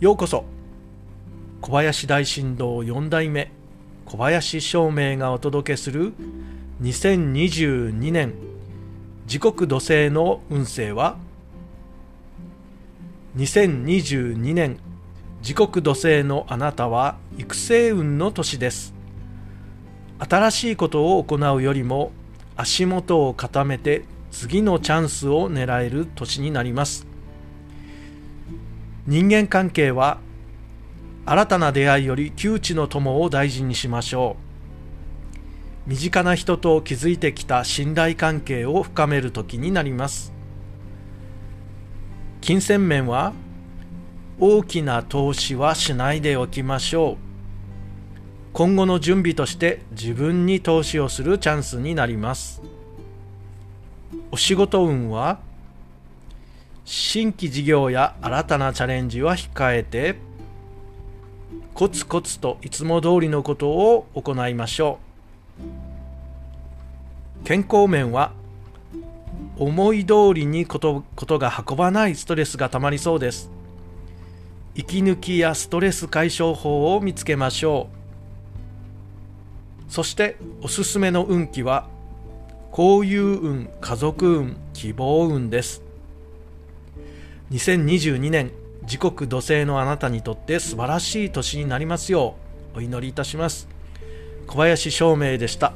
ようこそ。小林大震動4代目小林照明がお届けする2022年。時刻土星の運勢は？2022年。時刻土星のあなたは育成運の年です。新しいことを行うよりも足元を固めて次のチャンスを狙える年になります。人間関係は新たな出会いより窮地の友を大事にしましょう。身近な人と築いてきた信頼関係を深める時になります。金銭面は大きな投資はしないでおきましょう。今後の準備として自分に投資をするチャンスになります。お仕事運は新規事業や新たなチャレンジは控えてコツコツといつも通りのことを行いましょう。健康面は思い通りにことことが運ばないストレスがたまりそうです。息抜きやストレス解消法を見つけましょう。そしておすすめの運気は交友運家族運希望運です。2022年時刻土星のあなたにとって素晴らしい年になりますようお祈りいたします。小林照明でした。